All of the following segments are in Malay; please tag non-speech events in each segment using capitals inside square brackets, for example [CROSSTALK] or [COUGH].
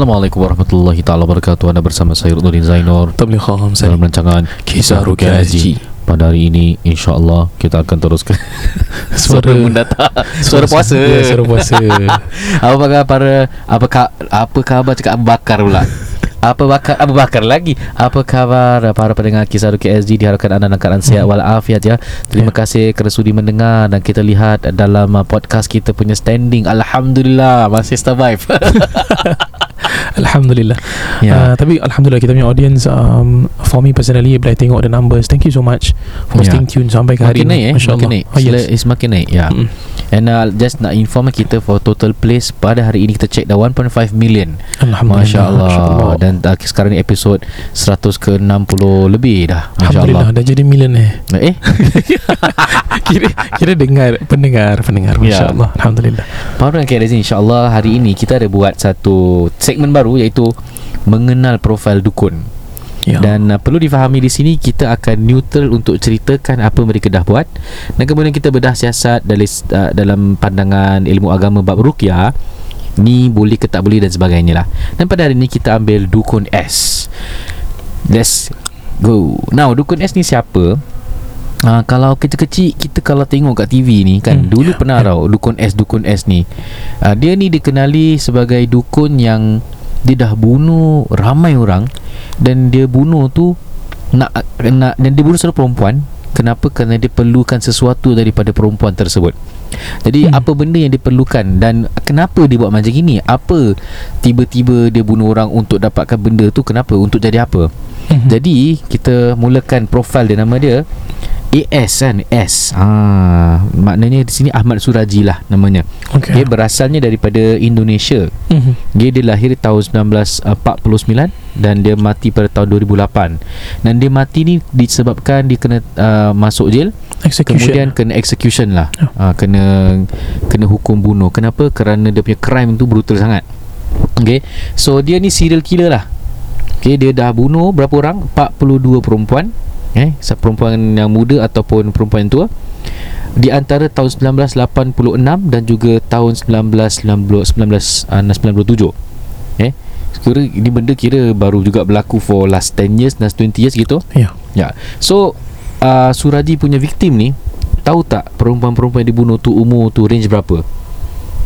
Assalamualaikum warahmatullahi taala wabarakatuh. Anda bersama saya Nurdin Zainur Tabligh Kham dalam rancangan Kisah Rukyah Haji. Pada hari ini insya-Allah kita akan teruskan [LAUGHS] suara Suara- mendatang [LAUGHS] suara puasa. Ya, suara puasa [LAUGHS] apa khabar para apa apa khabar cakap Abu Bakar pula? Apa bakar Abu Bakar lagi? Apa khabar para pendengar kisah Ruki SG diharapkan anda dalam keadaan sihat walafiat ya. Terima Ya. kasih kerana sudi mendengar dan kita lihat dalam uh, podcast kita punya standing alhamdulillah masih survive. Alhamdulillah Ya. uh, Tapi Alhamdulillah Kita punya audience um, For me personally Bila I tengok the numbers Thank you so much For Ya. staying tuned Sampai ke hari Makin naik eh Makin naik oh, Sila yes. is makin naik Ya Mm. And uh, just nak inform kita For total plays Pada hari ini kita check dah 1.5 million. Alhamdulillah Masya Allah Masya Allah. Dan uh, sekarang ni episod 100 ke 60 lebih dah. Masya Alhamdulillah Allah Dah jadi millionaire Eh. [LAUGHS] Kira Kira dengar Pendengar Pendengar Masya Ya. Allah Alhamdulillah. Para pendengar KRZ InsyaAllah hari ini Kita ada buat satu Segmen baru Iaitu Mengenal profil dukun Ya Dan uh, perlu difahami di sini kita akan neutral untuk ceritakan apa mereka dah buat dan kemudian kita bedah siasat dari, uh, dalam pandangan ilmu agama bab ruqyah ni boleh ke tak boleh dan sebagainya lah. Dan pada hari ini kita ambil dukun S. Let's go. Now dukun S ni siapa? Uh, kalau kecil-kecil kita kalau tengok kat TV ni kan Hmm, dulu pernah [LAUGHS] tau dukun S dukun S ni. Uh, dia ni dikenali sebagai dukun yang dia dah bunuh ramai orang dan dia bunuh tu nak nak dan dia bunuh seorang perempuan. Kenapa? Kerana dia perlukan sesuatu daripada perempuan tersebut. Jadi hmm. Hmm. apa benda yang diperlukan dan kenapa dia buat macam gini apa tiba-tiba dia bunuh orang untuk dapatkan benda tu? Kenapa? Untuk jadi apa? Mhm. jadi kita mulakan profil dia nama dia AS kan S. Ha, maknanya di sini Ahmad Suraji lah namanya. Okay. Dia berasalnya daripada Indonesia. Mhm. dia dilahir tahun 1949 dan dia mati pada tahun 2008 dan dia mati ni disebabkan dia kena uh, masuk jail. Execution. Kemudian kena execution lah. Ya. uh, kena kena hukum bunuh. Kenapa? Kerana dia punya crime tu brutal sangat. Okay. So dia ni serial killer lah. Okay dia dah bunuh berapa orang? 42 perempuan Eh Perempuan yang muda Ataupun perempuan yang tua Di antara tahun 1986 Dan juga tahun 1990, 1997 Eh Kira ini benda kira baru juga berlaku for last 10 years Last 20 years gitu Ya Ya. So uh, Suraji punya victim ni tahu tak perempuan-perempuan yang dibunuh tu umur tu range berapa?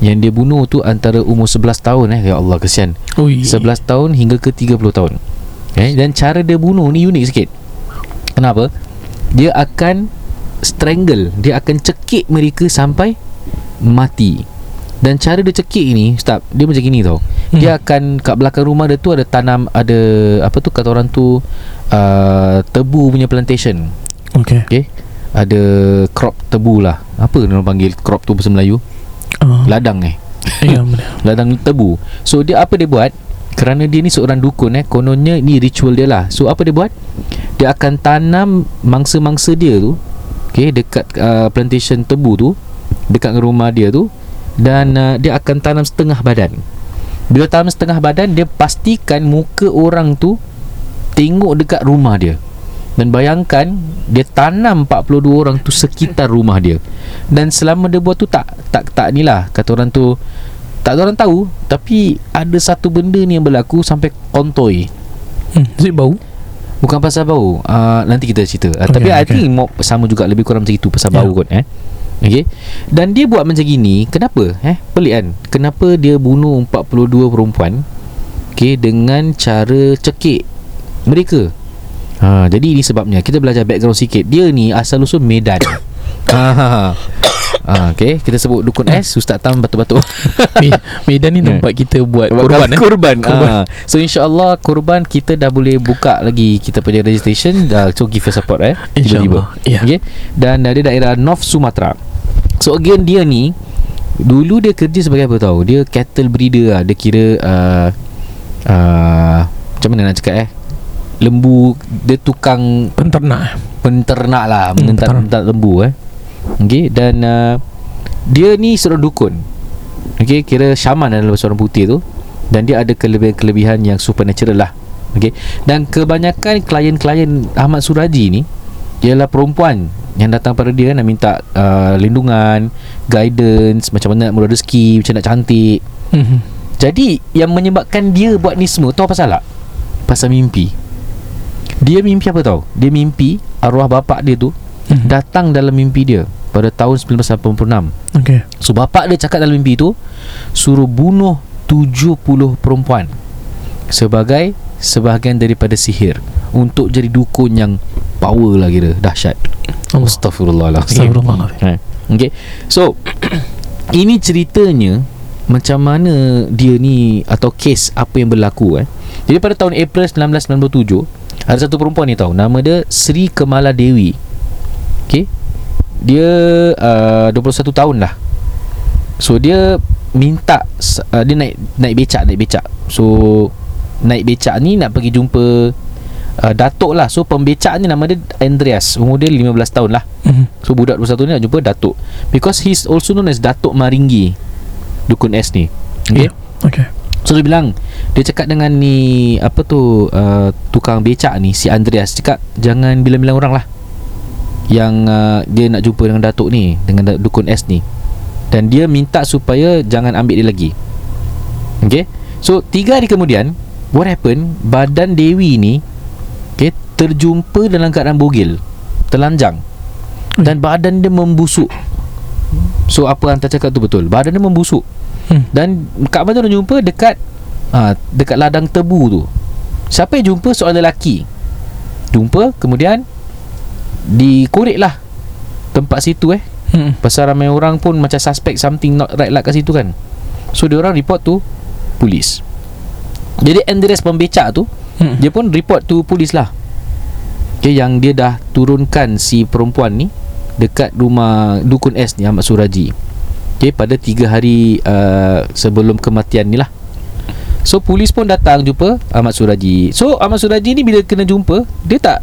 Yang dia bunuh tu antara umur 11 tahun eh. Ya Allah kesian. Ui. 11 tahun hingga ke 30 tahun. Eh dan cara dia bunuh ni unik sikit. Kenapa? Dia akan strangle, dia akan cekik mereka sampai mati. Dan cara dia cekik ni, stop, dia macam gini tau. Hmm. Dia akan kat belakang rumah dia tu ada tanam ada apa tu kata orang tu uh, tebu punya plantation. Okay Okey. Ada crop tebu lah. Apa orang panggil crop tu bahasa Melayu? uh, Ladang eh. [LAUGHS] Ya [LAUGHS] Ladang tebu. So dia apa dia buat? Kerana dia ni seorang dukun eh, kononnya ni ritual dia lah. So apa dia buat? Dia akan tanam mangsa-mangsa dia tu okey dekat uh, plantation tebu tu dekat rumah dia tu dan uh, dia akan tanam setengah badan. Bila tanam setengah badan dia pastikan muka orang tu tengok dekat rumah dia. Dan bayangkan dia tanam 42 orang tu sekitar rumah dia. Dan selama dia buat tu tak tak tak ni lah kata orang tu tak ada orang tahu tapi ada satu benda ni yang berlaku sampai kontoi. hmm. Bau? Bukan pasal bau. Uh, nanti kita cerita. Uh, Okay, tapi I okay. think more sama juga lebih kurang macam itu pasal Ya. bau kot eh. Okey. Dan dia buat macam gini, kenapa? Eh, pelik kan? Kenapa dia bunuh 42 perempuan? Okey, dengan cara cekik mereka. Ha, jadi ini sebabnya. Kita belajar background sikit. Dia ni asal usul Medan. [COUGHS] ha. Ha, okay Kita sebut dukun S Ustaz Tam batuk-batuk [LAUGHS] Me- Medan ni tempat kita buat Korban korban eh? Kurban, Kurban. Ha. So insyaAllah Kurban kita dah boleh buka lagi Kita punya registration. Dah, So give us support eh InsyaAllah. Ya. Okay? Dan uh, dia daerah North Sumatra. So again dia ni Dulu dia kerja sebagai apa tahu? Dia cattle breeder lah. Dia kira uh, uh, Macam mana nak cakap eh? Lembu Dia tukang Penternak penternak lah. Hmm, menentak lembu eh Okay Dan uh, Dia ni seorang dukun Okay Kira syaman dalam bahasa orang putih tu Dan dia ada kelebihan-kelebihan Yang supernatural lah Okay Dan kebanyakan klien-klien Ahmad Suraji ni Ialah perempuan Yang datang pada dia Nak minta uh, Lindungan Guidance Macam mana nak mula rezeki Macam nak cantik Mhm. Jadi yang menyebabkan dia buat ni semua Tahu pasal tak? Pasal mimpi Dia mimpi apa tahu? Dia mimpi arwah bapak dia tu Hmm. Datang dalam mimpi dia Pada tahun 1986 Okay. So bapak dia cakap dalam mimpi tu Suruh bunuh 70 perempuan Sebagai Sebahagian daripada sihir Untuk jadi dukun yang Power lah kira Dahsyat Allah. Astaghfirullahaladzim Astaghfirullahaladzim. Right. Okay So [CLEARS THROAT] Ini ceritanya Macam mana Dia ni Atau kes Apa yang berlaku eh Jadi pada tahun April 1997 Ada satu perempuan ni tahu Nama dia Sri Kemala Dewi Okay Dia uh, 21 tahun lah. So dia Minta uh, Dia naik Naik becak Naik becak. So Naik becak ni Nak pergi jumpa uh, Datuk lah. So pembecak ni nama dia Andreas. Umur dia 15 tahun lah. Mhm. So budak 21 ni nak jumpa Datuk. Because he's also known as Datuk Maringgi Dukun S ni. Okay Yeah. Okay. So dia bilang Dia cakap dengan ni Apa tu uh, Tukang becak ni Si Andreas. Cakap Jangan bilang-bilang orang lah Yang uh, Dia nak jumpa dengan Datuk ni Dengan Dukun S ni. Dan dia minta supaya Jangan ambil dia lagi. Okay So tiga hari kemudian What happened? Badan Dewi ni Okay Terjumpa dalam keadaan bogil Telanjang. Dan badan dia membusuk. So apa hantar cakap tu betul? Badan dia membusuk. Hmm. dan kat mana orang jumpa dekat ha, dekat ladang tebu tu. Siapa yang jumpa? Seorang lelaki. Jumpa kemudian dikorek lah tempat situ eh. Hmm. Pasal ramai orang pun macam suspect something not right lah kat situ kan. So dia orang report tu polis. Jadi Andres pembecak tu Hmm. dia pun report tu polis lah. Okay, yang dia dah turunkan si perempuan ni dekat rumah dukun S ni Ahmad Suraji. Okay, pada 3 hari uh, sebelum kematian ni lah. So polis pun datang jumpa Ahmad Suraji. So Ahmad Suraji ni bila kena jumpa dia tak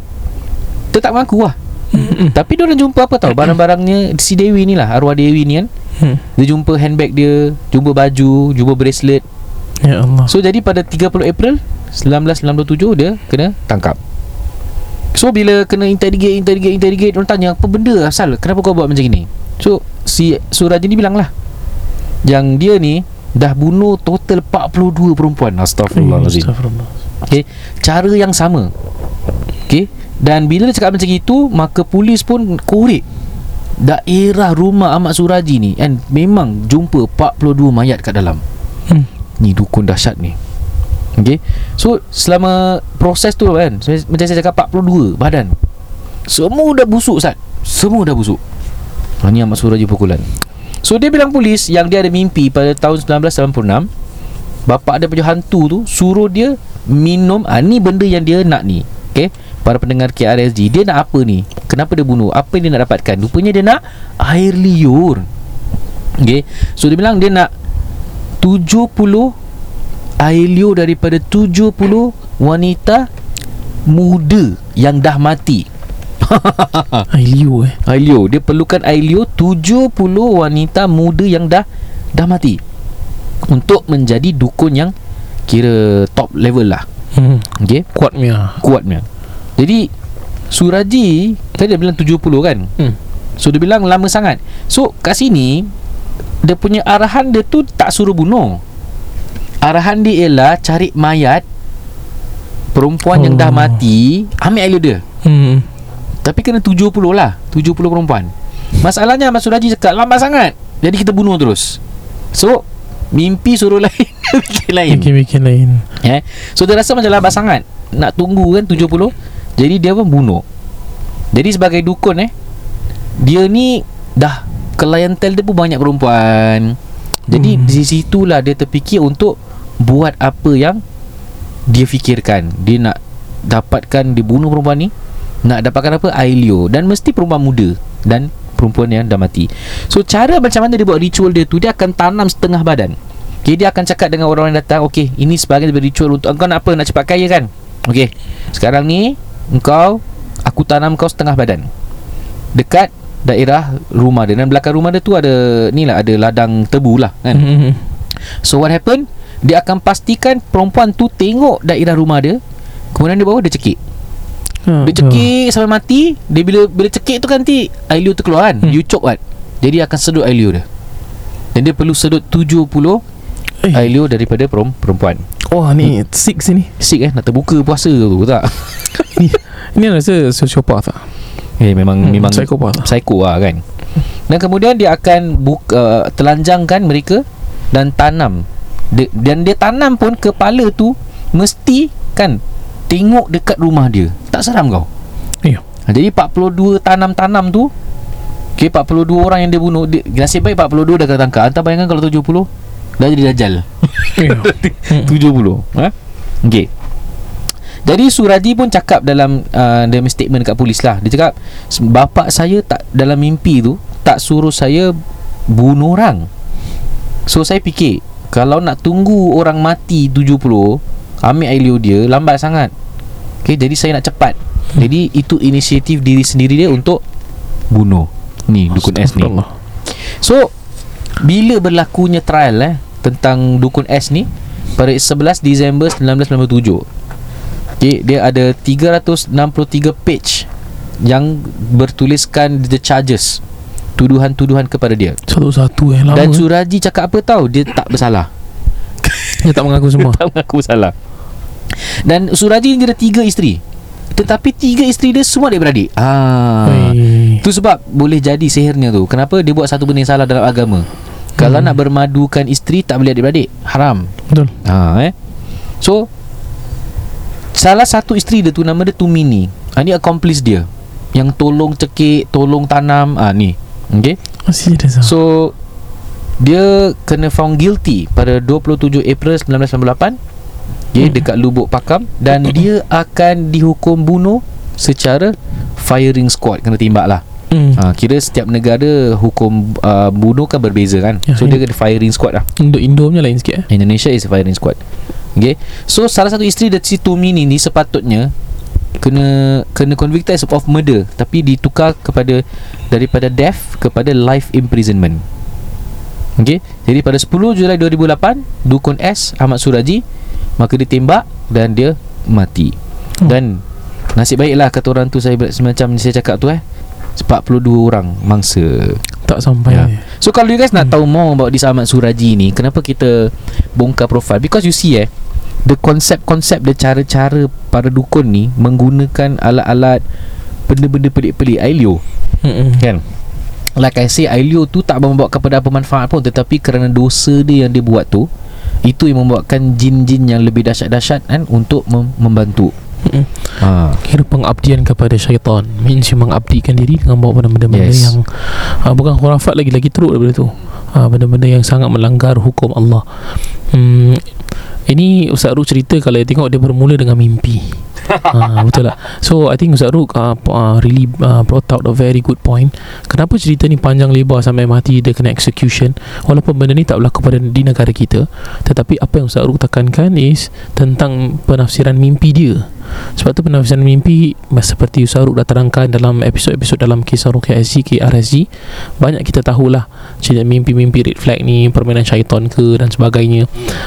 dia tak mengaku lah. Hmm. Tapi dia orang jumpa apa tahu barang-barangnya si Dewi ni lah arwah Dewi ni kan. Hmm. Dia jumpa handbag dia, jumpa baju, jumpa bracelet. Ya Allah. So jadi pada 30 April 1997 dia kena tangkap. So bila kena interrogate interrogate interrogate orang tanya apa benda asal kenapa kau buat macam ni? So si Suraji ni bilang lah yang dia ni dah bunuh total 42 perempuan. Astagfirullahalazim. Astagfirullah. Okay Cara yang sama Okay Dan bila dia cakap macam itu Maka polis pun korek. Daerah rumah Ahmad Suraji ni. And memang jumpa 42 mayat kat dalam. Hmm. Ni dukun dahsyat ni. Okay? So selama proses tu kan Macam saya cakap 42 badan. Semua dah busuk Sat Semua dah busuk. Ha, Ni Ahmad Suraji pukulan. So dia bilang polis Yang dia ada mimpi pada tahun 1986 Bapak dia punya hantu tu Suruh dia minum ah, Ni benda yang dia nak ni. Okay Para pendengar KRSG Dia nak apa ni? Kenapa dia bunuh? Apa yang dia nak dapatkan? Rupanya dia nak Air liur. Okay So dia bilang dia nak 70 Air liur daripada 70 Wanita Muda Yang dah mati. [LAUGHS] Ai liu eh. Air liur. Dia perlukan air liur 70 wanita muda yang dah Dah mati. Untuk menjadi dukun yang Kira top level lah. Hmm. Okay Kuatnya. Kuatnya Jadi Suraji Tadi dia bilang 70 kan Hmm. So dia bilang lama sangat So kat sini Dia punya arahan dia tu Tak suruh bunuh Arahan dia ialah Cari mayat Perempuan oh. yang dah Oh. mati Ambil air dia Hmm. Tapi kena 70 lah 70 perempuan Masalahnya Ahmad Suraji cakap Lambat sangat Jadi kita bunuh terus So Mimpi suruh [LAUGHS] lain Bikin lain Bikin-bikin lain. eh? So dia rasa macam lambat sangat Nak tunggu kan 70 Jadi dia pun bunuh. Jadi sebagai dukun eh Dia ni Dah Klientel dia pun banyak perempuan. Jadi Hmm. di situlah dia terfikir untuk Buat apa yang Dia fikirkan. Dia nak Dapatkan Dia bunuh perempuan ni Nak dapatkan apa? Ailio. Dan mesti perempuan muda Dan perempuan yang dah mati. So cara macam mana dia buat ritual dia tu Dia akan tanam setengah badan. Okay dia akan cakap dengan orang yang datang Okay ini sebagai ritual untuk Engkau nak apa? Nak cepat kaya kan? Okay Sekarang ni Engkau Aku tanam kau setengah badan. Dekat Daerah rumah dia. Dan belakang rumah dia tu ada Ni lah ada ladang tebu lah kan? Hmm. [LAUGHS] So what happen? Dia akan pastikan Perempuan tu tengok daerah rumah dia. Kemudian dia bawa dia cekik. Ha, Dia cekik sampai mati Dia bila bila cekik tu kan nanti Air liur tu keluar kan? Hmm. You choke kan? Jadi akan sedut air liur dia. Dan dia perlu sedut 70 Eh. Ailio daripada perum- perempuan. Wah ni Six ni Sick eh? Nak terbuka puasa tu tak? [LAUGHS] Ni rasa sociopath lah Eh memang Hmm, Memang psychopath lah. Psycho lah kan? Dan kemudian dia akan buka, uh, Telanjangkan mereka Dan tanam. Dia, Dan dia tanam pun Kepala tu Mesti Kan Tengok dekat rumah dia. Tak seram kau? Ya. Ha, Jadi 42 tanam-tanam tu Okay 42 orang yang dia bunuh dia, Nasib baik 42 dah kena tangkap Hantar bayangkan kalau 70 Dah jadi dajal Ya 70 ha? Okay Jadi Suraji pun cakap dalam uh, Dia statement dekat polis lah. Dia cakap Bapak saya tak Dalam mimpi tu Tak suruh saya Bunuh orang. So saya fikir Kalau nak tunggu orang mati 70 Ambil ailio dia Lambat sangat. Okay jadi saya nak cepat. Jadi itu inisiatif diri sendiri dia Untuk Bunuh. Ni Dukun S ni. So Bila berlakunya trial eh Tentang Dukun S ni Pada 11 Disember 1997 Okay, dia ada 363 page Yang bertuliskan The charges Tuduhan-tuduhan kepada dia. Satu-satu eh lama Dan. Suraji cakap apa tahu Dia tak bersalah. [LAUGHS] Dia tak mengaku semua. [LAUGHS] Tak mengaku bersalah Dan Suraji ni dia ada tiga isteri. Tetapi tiga isteri dia semua adik-beradik Ah, Oi. Itu sebab boleh jadi sihirnya tu. Kenapa dia buat satu benda yang salah dalam agama Kalau Hmm. nak bermadukan isteri Tak boleh adik-beradik. Haram. Betul. Ha, eh. So Salah satu isteri dia tu Nama dia Tumini. Ha, Ni accomplice dia. Yang tolong cekik Tolong tanam. Ah Ni. Okay Masih ada sah So Dia kena found guilty Pada 27 April 1998 okay, Hmm. Dekat Lubuk Pakam. Dan dia akan dihukum bunuh Secara Firing squad. Kena timbak lah hmm. ha, Kira setiap negara Hukum uh, bunuh kan berbeza kan? Ya, So ini- dia kena firing squad lah. Indo Indo punya lain sikit eh? Indonesia is a firing squad. Okay. So salah satu isteri dari si Tumini ni Sepatutnya Kena Kena convicted as of murder. Tapi ditukar kepada Daripada death Kepada life imprisonment. Okay. Jadi pada 10 Julai 2008 Dukun S Ahmad Suraji Maka ditembak Dan dia mati. Hmm. Dan Nasib baiklah kata orang tu saya Semacam saya cakap tu eh 42 orang mangsa. Tak sampai. Eh. So kalau you guys nak tahu more about this Ahmad Suraji ni Kenapa kita bongkar profile? Because you see eh The konsep-konsep The cara-cara para dukun ni Menggunakan alat-alat Benda-benda pelik-pelik Ailio. Mm-mm. Kan? Like I say Ailio tu tak membawa kepada apa manfaat pun Tetapi kerana dosa dia yang dia buat tu Itu yang membuatkan jin-jin yang lebih dahsyat-dahsyat kan Untuk mem- membantu Mm-mm. ha. Kira pengabdian kepada syaitan Means you mengabdikan diri Dengan bawa benda-benda Yes. yang uh, Bukan khurafat lagi Lagi teruk daripada tu uh, Benda-benda yang sangat melanggar hukum Allah hmm, Ini Ustaz Ruk cerita Kalau dia tengok Dia bermula dengan mimpi uh, Betul tak So I think Ustaz Ruk uh, uh, Really uh, brought out a very good point. Kenapa cerita ni panjang lebar Sampai mati dia kena execution? Walaupun benda ni tak berlaku pada di negara kita Tetapi apa yang Ustaz Ruk tekankan is Tentang penafsiran mimpi dia. Sebab tu penafsiran mimpi Seperti Ustaz Ruk dah terangkan Dalam episod-episod Dalam kisah Rukia SG KRSG Banyak kita tahulah Cerita mimpi-mimpi red flag ni Permainan syaitan ke Dan sebagainya.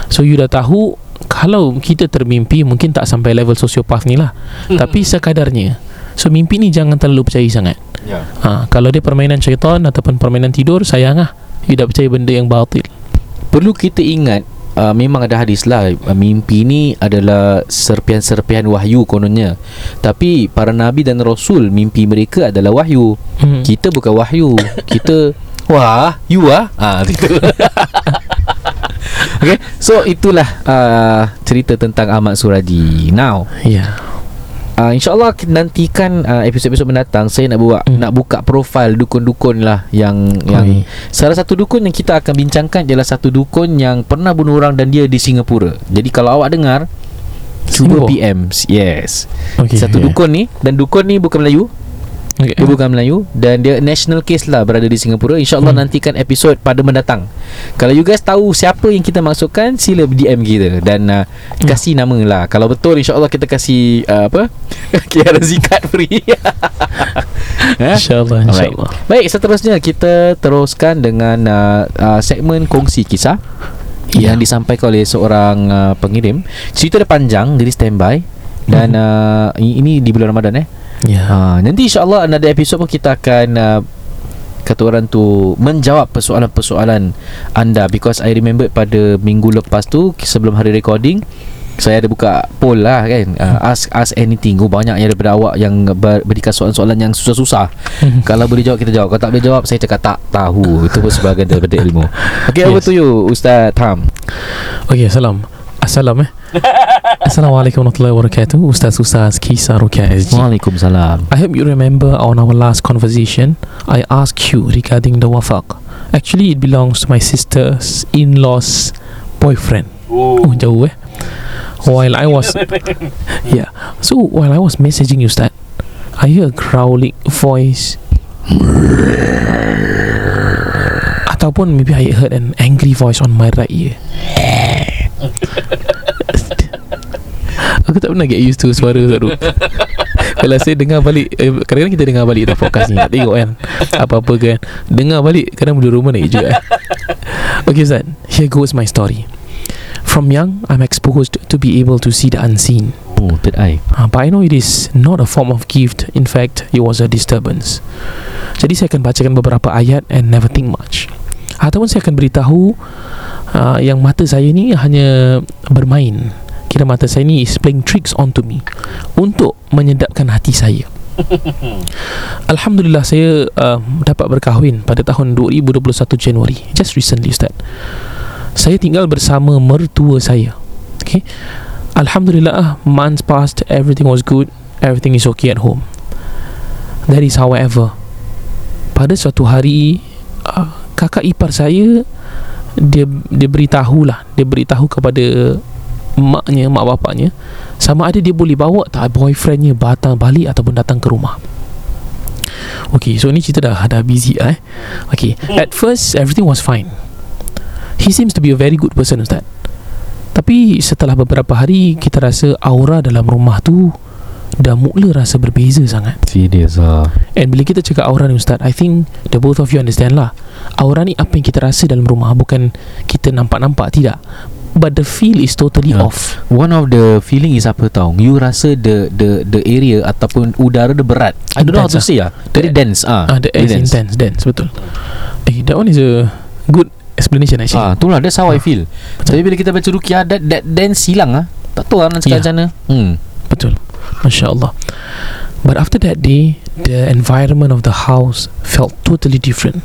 So you dah tahu Kalau kita termimpi Mungkin tak sampai level sosiopath ni lah. Tapi sekadarnya So mimpi ni jangan terlalu percaya sangat. Ya. ha, Kalau dia permainan syaitan Ataupun permainan tidur Sayang lah. You dah percaya benda yang batil. Perlu kita ingat uh, Memang ada hadis lah uh, Mimpi ni adalah Serpian-serpian wahyu kononnya. Tapi para nabi dan rasul Mimpi mereka adalah wahyu. Hmm. Kita bukan wahyu. Kita Wah You ah. Ah, gitu. [LAUGHS] Okay So itulah uh, Cerita tentang Ahmad Suraji Now Ya yeah. uh, InsyaAllah nantikan uh, Episod-episod mendatang Saya nak buat Hmm. Nak buka profil Dukun-dukun lah Yang Yang Oi. Salah satu dukun yang kita akan bincangkan Ialah satu dukun yang Pernah bunuh orang Dan dia di Singapura Jadi kalau awak dengar Cuba? PM Yes okay, Satu yeah. dukun ni Dan dukun ni bukan Melayu okay. Dia bukan Melayu Dan dia national case lah Berada di Singapura InsyaAllah Hmm. nantikan episod Pada mendatang Kalau you guys tahu Siapa yang kita masukkan Sila DM kita Dan uh, Hmm. Kasih nama lah Kalau betul InsyaAllah kita kasih uh, Apa [LAUGHS] Kira zikat free [LAUGHS] Eh? InsyaAllah Alright. InsyaAllah Baik seterusnya Kita teruskan dengan uh, uh, Segmen kongsi kisah Ya. Yang disampaikan oleh seorang uh, pengirim Cerita dia panjang Jadi standby Dan Mhm. uh, ini di bulan Ramadan eh Ya. Ha, nanti insyaAllah ada episod pun kita akan uh, kata orang tu menjawab persoalan-persoalan anda. Because I remember pada minggu lepas tu sebelum hari recording saya ada buka poll lah kan? Uh, ask ask anything. Oh banyak yang daripada awak yang ber, berikan soalan-soalan yang susah-susah. Kalau boleh jawab kita jawab. Kalau tak boleh jawab saya cakap tak tahu. Itu pun sebahagian daripada ilmu. Okay yes. over to you Ustaz Tam Okay, salam. Assalam eh. [LAUGHS] Assalamualaikum warahmatullahi wabarakatuh. Ustaz Ustaz Kisah Rukia SG. Waalaikumsalam I hope you remember on our last conversation, I asked you regarding the wafak. Actually, it belongs to my sister's in-laws boyfriend. Oh, jauh eh. While I was [LAUGHS] Yeah. So while I was messaging you, Ustaz, I hear a growling voice. [LAUGHS] Ataupun maybe I heard an angry voice on my right ear. Aku tak pernah get used to suara Ustaz Ru [LAUGHS] Kalau saya dengar balik eh, Kadang-kadang kita dengar balik dah podcast ni. Tengok kan Apa-apa kan. Dengar balik Kadang benda rumah naik juga. Eh. [LAUGHS] Okay Ustaz. Here goes my story. From young I'm exposed to be able to see the unseen. Oh third eye. Uh, But I know it is not a form of gift. In fact It was a disturbance. Jadi saya akan bacakan beberapa ayat And never think much. Ataupun saya akan beritahu uh, Yang mata saya ni hanya bermain Kira mata saya ni is playing tricks onto me Untuk menyedapkan hati saya. [LAUGHS] Alhamdulillah saya uh, dapat berkahwin pada tahun 2021 Januari. Just recently Ustaz. Saya tinggal bersama mertua saya. Okay? Alhamdulillah months passed Everything was good Everything is okay at home. That is however Pada suatu hari uh, Kakak ipar saya Dia dia beritahu lah Dia beritahu kepada Maknya, mak bapaknya Sama ada dia boleh bawa tak boyfriendnya Datang balik ataupun datang ke rumah. Okay so ni cerita dah Dah busy lah eh? Okay At first everything was fine. He seems to be a very good person Ustaz. Tapi setelah beberapa hari Kita rasa aura dalam rumah tu Dah mula rasa berbeza sangat. Serius ah. And bila kita cakap aura ni Ustaz I think the both of you understand lah. Aura ni apa yang kita rasa dalam rumah Bukan kita nampak-nampak Tidak But the feel is totally Ya. off One of the feeling is apa tau You rasa the the the area Ataupun udara dia berat I don't know how to Intense say lah Very dense ah. Ah, the air is intense, dense, betul. Eh, that one is a good explanation actually. Ah, tu lah That's how I feel Tapi bila kita baca rukiah That, that dense hilang ah. Tak tahu lah nak cakap Ya. macam mana hmm. Betul. Masya Allah. But after that day, the environment of the house felt totally different.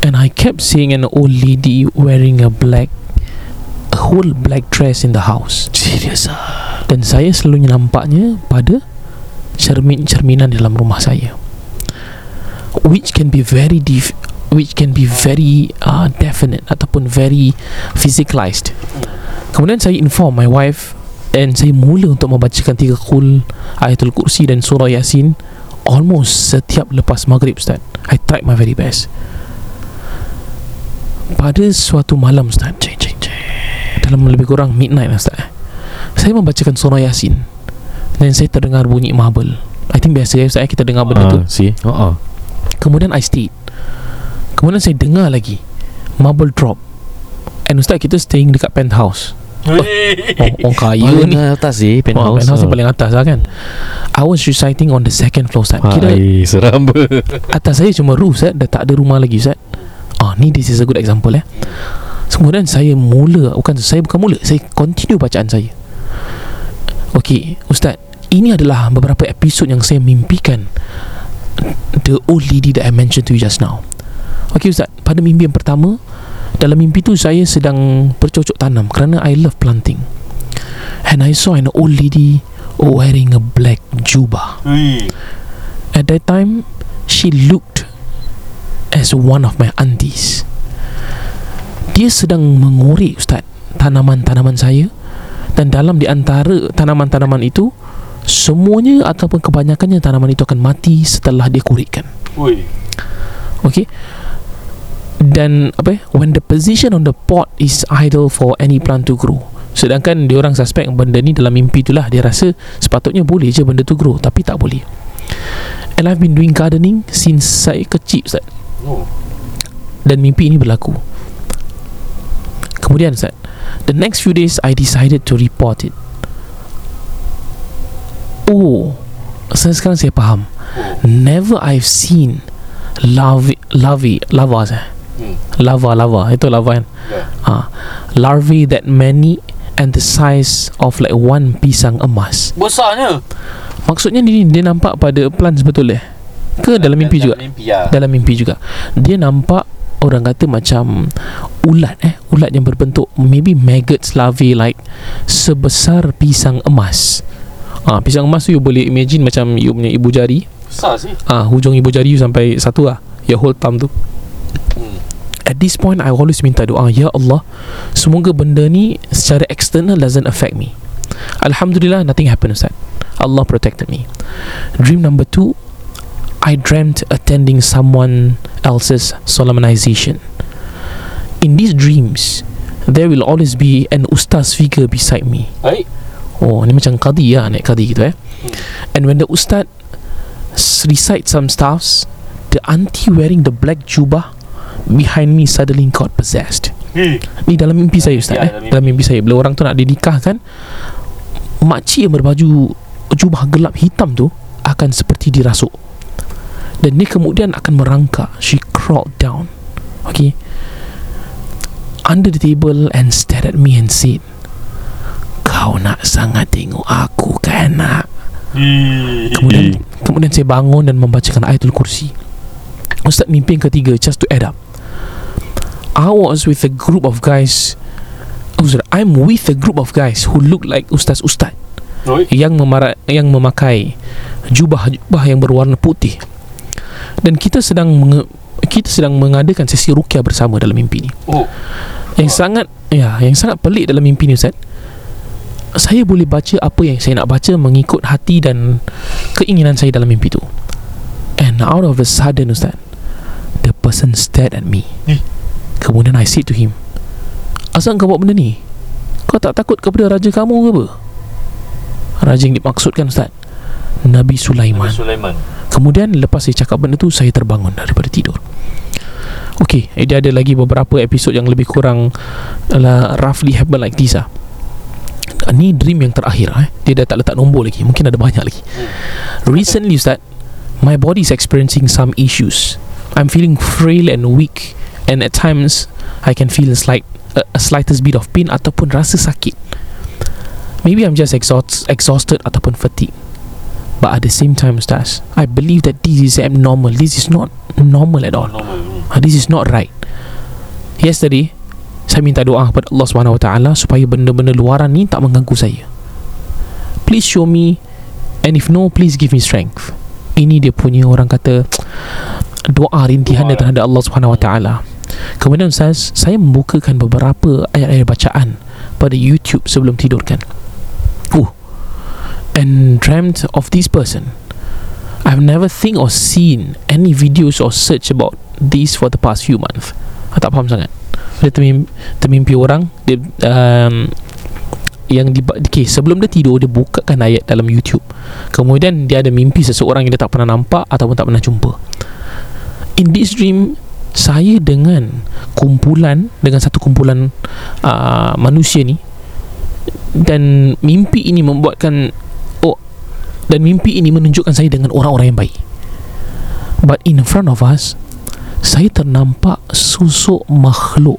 And I kept seeing an old lady wearing a black, a whole black dress in the house. Serius ah Dan saya selalu nampaknya pada cermin-cerminan dalam rumah saya. Which can be very def- which can be very uh, definite ataupun very physicalized. Kemudian saya inform my wife and saya mula untuk membacakan tiga kul ayatul kursi dan surah yasin almost setiap lepas maghrib Ustaz. I tried my very best. Pada suatu malam Ustaz, cik, cik, dalam lebih kurang midnight lah Ustaz. eh. Saya membacakan surah yasin. Dan saya terdengar bunyi marble. I think biasa ya Ustaz eh, kita dengar benda tu. ah, See. Oh, oh. Kemudian I stayed Kemudian saya dengar lagi Marble drop. And Ustaz kita staying dekat penthouse. Oh, orang kaya Paling ni. atas sih Penthouse. penthouse ni paling atas lah kan. I was reciting on the second floor Ustaz. Kira Hai, seram. atas saya cuma roof Ustaz. Dah tak ada rumah lagi Ustaz. Ah, ni this is a good example eh Kemudian saya mula Bukan saya bukan mula Saya continue bacaan saya. Okay Ustaz Ini adalah beberapa episod yang saya mimpikan The old lady that I mentioned to you just now. Okay Ustaz Pada mimpi yang pertama Dalam mimpi tu saya sedang bercocok tanam Kerana I love planting. And I saw an old lady Wearing a black jubah At that time She looked As one of my aunties Dia sedang mengorek Ustaz Tanaman-tanaman saya. Dan dalam di antara tanaman-tanaman itu Semuanya ataupun kebanyakannya tanaman itu akan mati setelah dia korikkan. Okay Dan apa eh, When the position on the pot is idle for any plant to grow. Sedangkan dia orang suspek benda ni dalam mimpi itulah. Dia rasa sepatutnya boleh je benda tu grow Tapi tak boleh. And I've been doing gardening since saya kecil Ustaz. Dan mimpi ini berlaku Kemudian Ustaz The next few days I decided to report it Oh saya Sekarang saya faham Never I've seen Lavi Lavi Lava eh? Hmm. Lava lava Itu lava kan Yeah. ha. Larvae that many And the size Of like one pisang emas Besarnya. Maksudnya ni Dia nampak pada plant betul eh Ke dalam mimpi juga Dalam mimpi ya. Dalam mimpi juga Dia nampak Orang kata macam Ulat eh Ulat yang berbentuk Maybe maggots larvae like Sebesar pisang emas. Ah, pisang emas tu you boleh imagine macam you punya ibu jari. Besar sih. ah hujung ibu jari you sampai satu lah your whole thumb tu. Hmm. At this point I always minta doa Ya Allah Semoga benda ni Secara external Doesn't affect me. Alhamdulillah Nothing happened Ustaz. Allah protected me. Dream number two I dreamt attending someone else's solemnization In these dreams There will always be An ustaz figure beside me Baik. Oh ni macam qadi lah Naik qadi gitu eh Hmm. And when the ustaz s- Recite some stuffs The auntie wearing the black jubah Behind me suddenly got possessed Hei. Ni dalam mimpi saya ustaz Ya, eh? dalam mimpi. Dalam mimpi saya Bila orang tu nak dinikahkan Makcik yang berbaju Jubah gelap hitam tu Akan seperti dirasuk Dan dia kemudian akan merangkak She crawled down Okay Under the table And stared at me and said Kau nak sangat tengok aku kan nak. Kemudian kemudian saya bangun dan membacakan ayatul kursi. Ustaz mimpi yang ketiga just to add up. I was with a group of guys. Oh, I'm with a group of guys who look like ustaz-ustaz Oi. yang memara, yang memakai jubah-jubah yang berwarna putih. Dan kita sedang menge, kita sedang mengadakan sesi rukyah bersama dalam mimpi ni. Oh. Yang sangat ya, yang sangat pelik dalam mimpi ni Ustaz. Saya boleh baca apa yang saya nak baca mengikut hati dan keinginan saya dalam mimpi tu. And out of a sudden Ustaz, the person stared at me. Eh. Kemudian I said to him, Asal kau buat benda ni? Kau tak takut kepada raja kamu ke apa? Raja yang dimaksudkan Ustaz Nabi Sulaiman Nabi Sulaiman. Kemudian lepas saya cakap benda tu Saya terbangun daripada tidur. Okay eh, Dia ada lagi beberapa episod yang lebih kurang uh, Roughly happen like this lah Ni dream yang terakhir eh. Dia dah tak letak nombor lagi Mungkin ada banyak lagi. Recently Ustaz My body is experiencing some issues. I'm feeling frail and weak And at times I can feel a slight a slightest bit of pain Ataupun rasa sakit. Maybe I'm just exhaust, exhausted Ataupun fatigue But at the same time Ustaz I believe that this is abnormal. This is not normal at all. Normal. Ah, This is not right. Yesterday Saya minta doa kepada Allah SWT Supaya benda-benda luaran ni Tak mengganggu saya. Please show me And if no Please give me strength. Ini dia punya orang kata [TSK] Doa rintihan dia terhadap Allah SWT Kemudian Ustaz Saya membukakan beberapa Ayat-ayat bacaan Pada YouTube sebelum tidur kan And dreamt of this person. I've never think or seen Any videos or search about This for the past few months. Aku tak faham sangat. Dia termimpi, termimpi orang Dia um, Yang di, okay, Sebelum dia tidur Dia bukakan ayat dalam YouTube. Kemudian dia ada mimpi Seseorang yang dia tak pernah nampak Ataupun tak pernah jumpa. In this dream Saya dengan Kumpulan Dengan satu kumpulan uh, Manusia ni Dan mimpi ini membuatkan Dan mimpi ini menunjukkan saya Dengan orang-orang yang baik. But in front of us Saya ternampak Susuk makhluk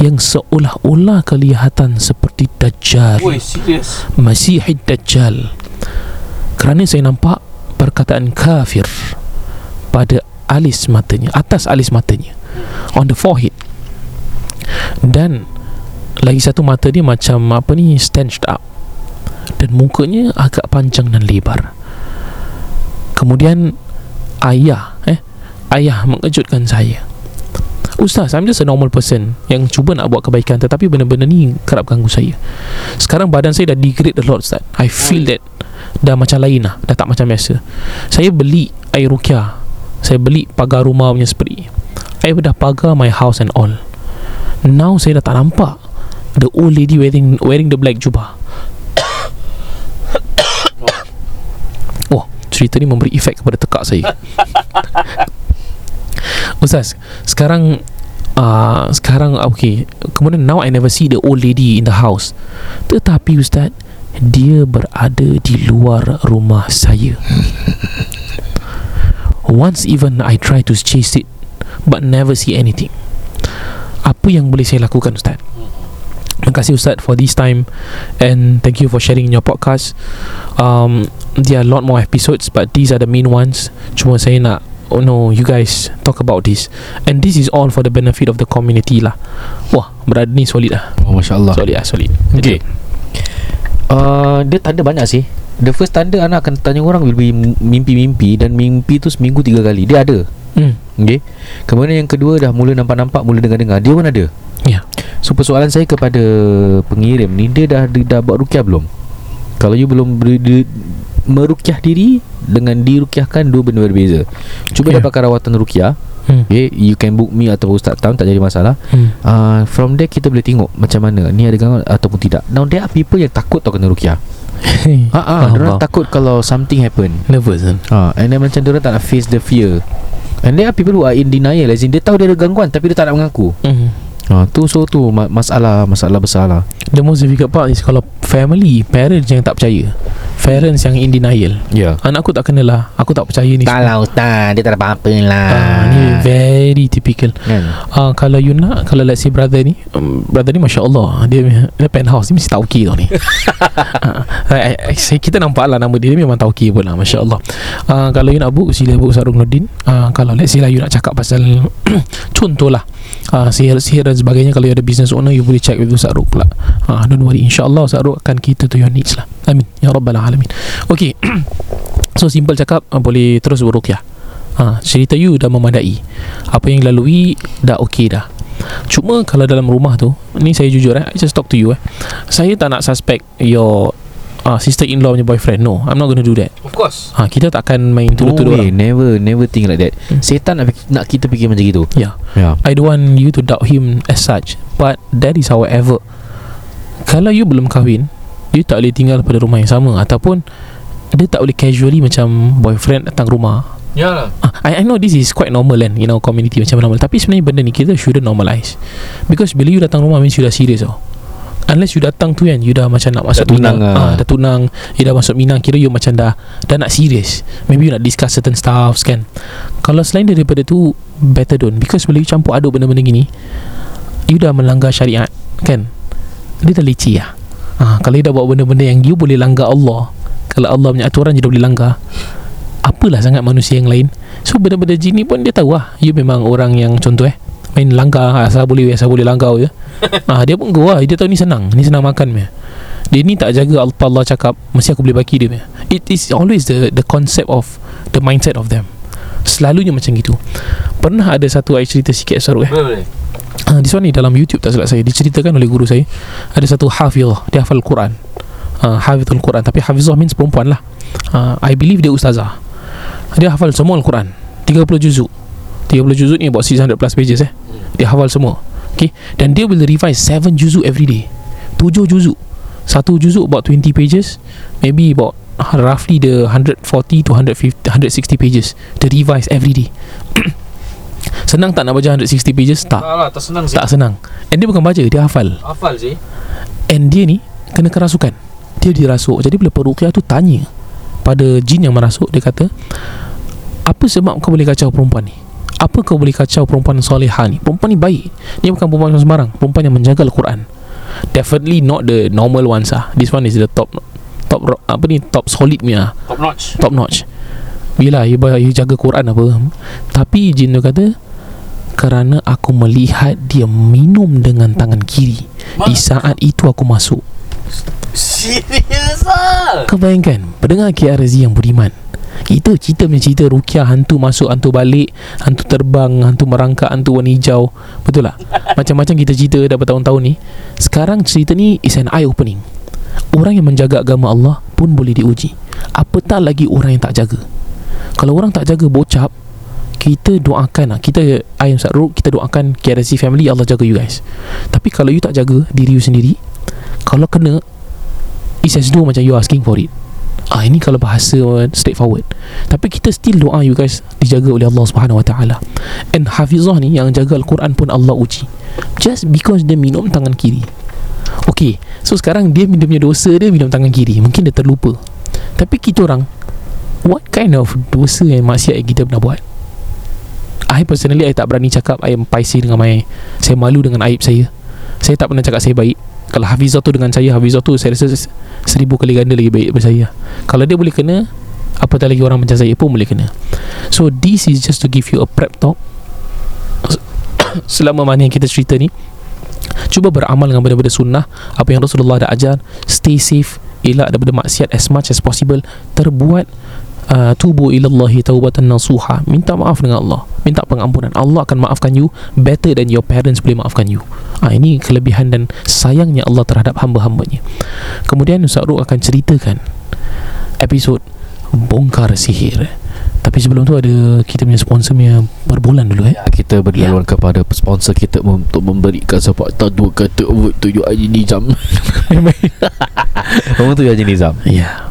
Yang seolah-olah kelihatan Seperti Dajjal. Serius. Masihid Dajjal. Kerana saya nampak Perkataan kafir Pada alis matanya Atas alis matanya On the forehead. Dan Lagi satu mata dia macam Apa ni Stenched up Dan mukanya agak panjang dan lebar. Kemudian Ayah eh Ayah mengejutkan saya. Ustaz, I'm just a normal person Yang cuba nak buat kebaikan Tetapi benda-benda ni Kerap ganggu saya. Sekarang badan saya dah degrade a lot Ustaz. I feel that Dah macam lain lah. Dah tak macam biasa. Saya beli air rukyah Saya beli pagar rumah punya spray. I dah pagar my house and all. Now saya dah tak nampak The old lady wearing wearing the black jubah Oh Cerita ni memberi efek kepada tekak saya. Ustaz Sekarang uh, Sekarang Okay. Kemudian now I never see the old lady in the house. Tetapi Ustaz Dia berada di luar rumah saya. Once even I try to chase it But never see anything. Apa yang boleh saya lakukan Ustaz? Terima kasih Ustaz for this time. And thank you for sharing in your podcast. Um, There are a lot more episodes But these are the main ones. Cuma saya nak Oh no, you guys talk about this. And this is all for the benefit of the community lah. Wah, berada ni solid lah. Oh Masya Allah Solid lah, solid. Okay. uh, Dia tanda banyak sih. The first tanda anak akan tanya orang Will be mimpi-mimpi Dan mimpi tu seminggu tiga kali. Dia ada. Hmm. Okay. Kemudian yang kedua Dah mula nampak-nampak Mula dengar-dengar. Dia pun ada. Ya. So persoalan saya kepada pengirim ni Dia dah, dia dah buat rukyah belum? Kalau you belum merukyah diri Dengan dirukyahkan Dua benda berbeza. Cuba Ya. dapatkan rawatan rukyah. Hmm. Okay You can book me Atau Ustaz Tam Tak jadi masalah. Hmm. uh, From there kita boleh tengok Macam mana Ni ada gangguan Ataupun tidak. Now there are people yang takut tau kena rukyah. Ha ah, Diorang takut kalau something happen. Nervous kan? Ha, and then macam diorang tak nak face the fear. And there are people who are in denial As in dia tahu dia ada gangguan Tapi dia tak nak mengaku. Hmm. Ha, Tu so tu ma- masalah Masalah besar lah. The most difficult part is Kalau family Parents yang tak percaya. Parents yang in denial. Ya. Yeah. Anak aku tak kena lah. Aku tak percaya ni semua. lah Ustaz. Dia tak ada apa-apa lah. Ah, ni very typical. Kan Ah, Kalau you nak Kalau let's say brother ni um, Brother ni Masya Allah Dia, dia penthouse Dia mesti tauki tau ni. [LAUGHS] Ah, I, I, I, Kita nampak lah Nama dia, dia memang tauki pun lah Masya Allah Ah, Kalau you nak book Sila book Ustaz Ruknuddin Ah, Kalau let's say lah You nak cakap pasal [CLEARS THROAT] Contoh lah. Uh, Sihir-sihir dan sebagainya Kalau you ada business owner You boleh check with Ustaz Ruk pula. Uh, Don't worry. InsyaAllah Ustaz Ruk akan cater to your needs lah. Amin. Ya Rabbal Alamin. Okay [CLEARS THROAT] So simple cakap uh, Boleh terus berukyah uh, Cerita you dah memadai. Apa yang lalui Dah okey dah. Cuma kalau dalam rumah tu Ni saya jujur eh I just talk to you eh. Saya tak nak suspect Your uh, Sister-in-law punya boyfriend. No I'm not gonna do that. Of course. Ha, Kita tak akan main No tuduh-tuduh way. orang. Never Never think like that. Hmm. Setan nak, nak kita fikir macam gitu. Ya Ya. I don't want you to doubt him as such But that is however Kalau you belum kahwin You tak boleh tinggal pada rumah yang sama Ataupun Dia tak boleh casually macam Boyfriend datang rumah. Ya lah. Ah, I, I know this is quite normal kan In our community macam normal. Tapi sebenarnya benda ni Kita shouldn't normalize. Because bila you datang rumah Means you dah serious tau Unless you datang tu kan You dah macam nak masuk Dah tunang minang. lah. ah, Dah tunang. You dah masuk minang Kira you macam dah Dah nak serious. Maybe you nak discuss certain stuffs kan. Kalau selain daripada tu Better don't. Because bila you campur aduk benda-benda gini You dah melanggar syariat Kan. Dia dah leceh lah. Ah, Kalau you dah buat benda-benda yang You boleh langgar Allah Kalau Allah punya aturan Je dah boleh langgar. Apalah sangat manusia yang lain. So benda-benda jin ni pun Dia tahu lah. You memang orang yang Contoh eh Main langgar Asal boleh Asal boleh langgar je. [LAUGHS] Ah, Dia pun go lah Dia tahu ni senang Ni senang makan punya. Dia ni tak jaga apa Allah cakap Mesti aku boleh bagi dia punya. It is always the The concept of The mindset of them. Selalunya macam gitu. Pernah ada satu I cerita sikit Saruk eh? Boleh uh, This one ni dalam YouTube tak silap saya Diceritakan oleh guru saya Ada satu hafizah Dia hafal Quran. Uh, Hafizul Quran. Tapi hafizah means perempuan lah. Uh, I believe dia ustazah. Dia hafal semua Al-Quran. 30 juzuk 30 juzuk ni about 600 plus pages eh. Dia hafal semua. Okay? Dan dia will revise 7 juzuk every day. 7 juzuk Satu juzuk about 20 pages. Maybe about Roughly the 140 to 150 160 pages. Dia revise every day. [COUGHS] Senang tak nak baca 160 pages? Tak. Lah tak senang tak senang. And dia bukan baca Dia hafal. Hafal sih. And dia ni Kena kerasukan. Dia dirasuk. Jadi bila perukiah tu tanya Pada jin yang merasuk Dia kata Apa sebab kau boleh kacau perempuan ni Apa kau boleh kacau perempuan solehah ni? Perempuan ni baik. Dia bukan perempuan sembarang. Perempuan yang menjaga Al-Quran. Definitely not the normal ones ah. This one is the top Top Apa ni Top solid punya. Top notch. Top notch. Bila you, you jaga Quran apa. Tapi jin tu kata Kerana aku melihat Dia minum dengan tangan kiri Di saat itu aku masuk. Serius lah. Kau bayangkan Pendengar KRZ yang budiman Itu cerita punya cerita Rukiah hantu masuk Hantu balik Hantu terbang Hantu merangkak Hantu warna hijau. Betul tak? Macam-macam kita cerita Dah bertahun-tahun ni. Sekarang cerita ni Is an eye opening Orang yang menjaga agama Allah Pun boleh diuji. Apatah lagi orang yang tak jaga? Kalau orang tak jaga bocap kita doakan lah. Kita Ayam Sakruk Kita doakan KRC family Allah jaga you guys. Tapi kalau you tak jaga Diri you sendiri Kalau kena It's as though macam you asking for it Ah ini kalau bahasa straightforward. Tapi kita still doa you guys dijaga oleh Allah Subhanahu Wa Taala. And Hafizah ni yang jaga Al-Quran pun Allah uji. Just because dia minum tangan kiri. Okay So sekarang dia minum punya dosa dia minum tangan kiri Mungkin dia terlupa Tapi kita orang what kind of dosa yang maksiat yang kita pernah buat I personally I tak berani cakap I am paisi dengan my Saya malu dengan aib saya Saya tak pernah cakap saya baik Kalau Hafizah tu dengan saya Hafizah tu saya rasa Seribu kali ganda lagi baik daripada saya. Kalau dia boleh kena Apatah lagi orang macam saya pun boleh kena. So this is just to give you a prep talk. [COUGHS] Selama mana yang kita cerita ni Cuba beramal dengan benda-benda sunnah. Apa yang Rasulullah dah ajar Stay safe Elak daripada maksiat as much as possible. Terbuat uh, tubu ilallahi taubatan nasuha. Minta maaf dengan Allah. Minta pengampunan. Allah akan maafkan you better than your parents boleh maafkan you. Ha, ini kelebihan dan sayangnya Allah terhadap hamba-hambanya. Kemudian Ustaz Ruk akan ceritakan episod bongkar sihir. Tapi sebelum tu ada kita punya sponsor punya berbulan dulu eh. Ya, kita berlaluan ya. kepada sponsor kita untuk memberikan support tak dua kata oh, tujuh Haji Nizam. [LAUGHS] Kamu tu Haji Nizam? Ya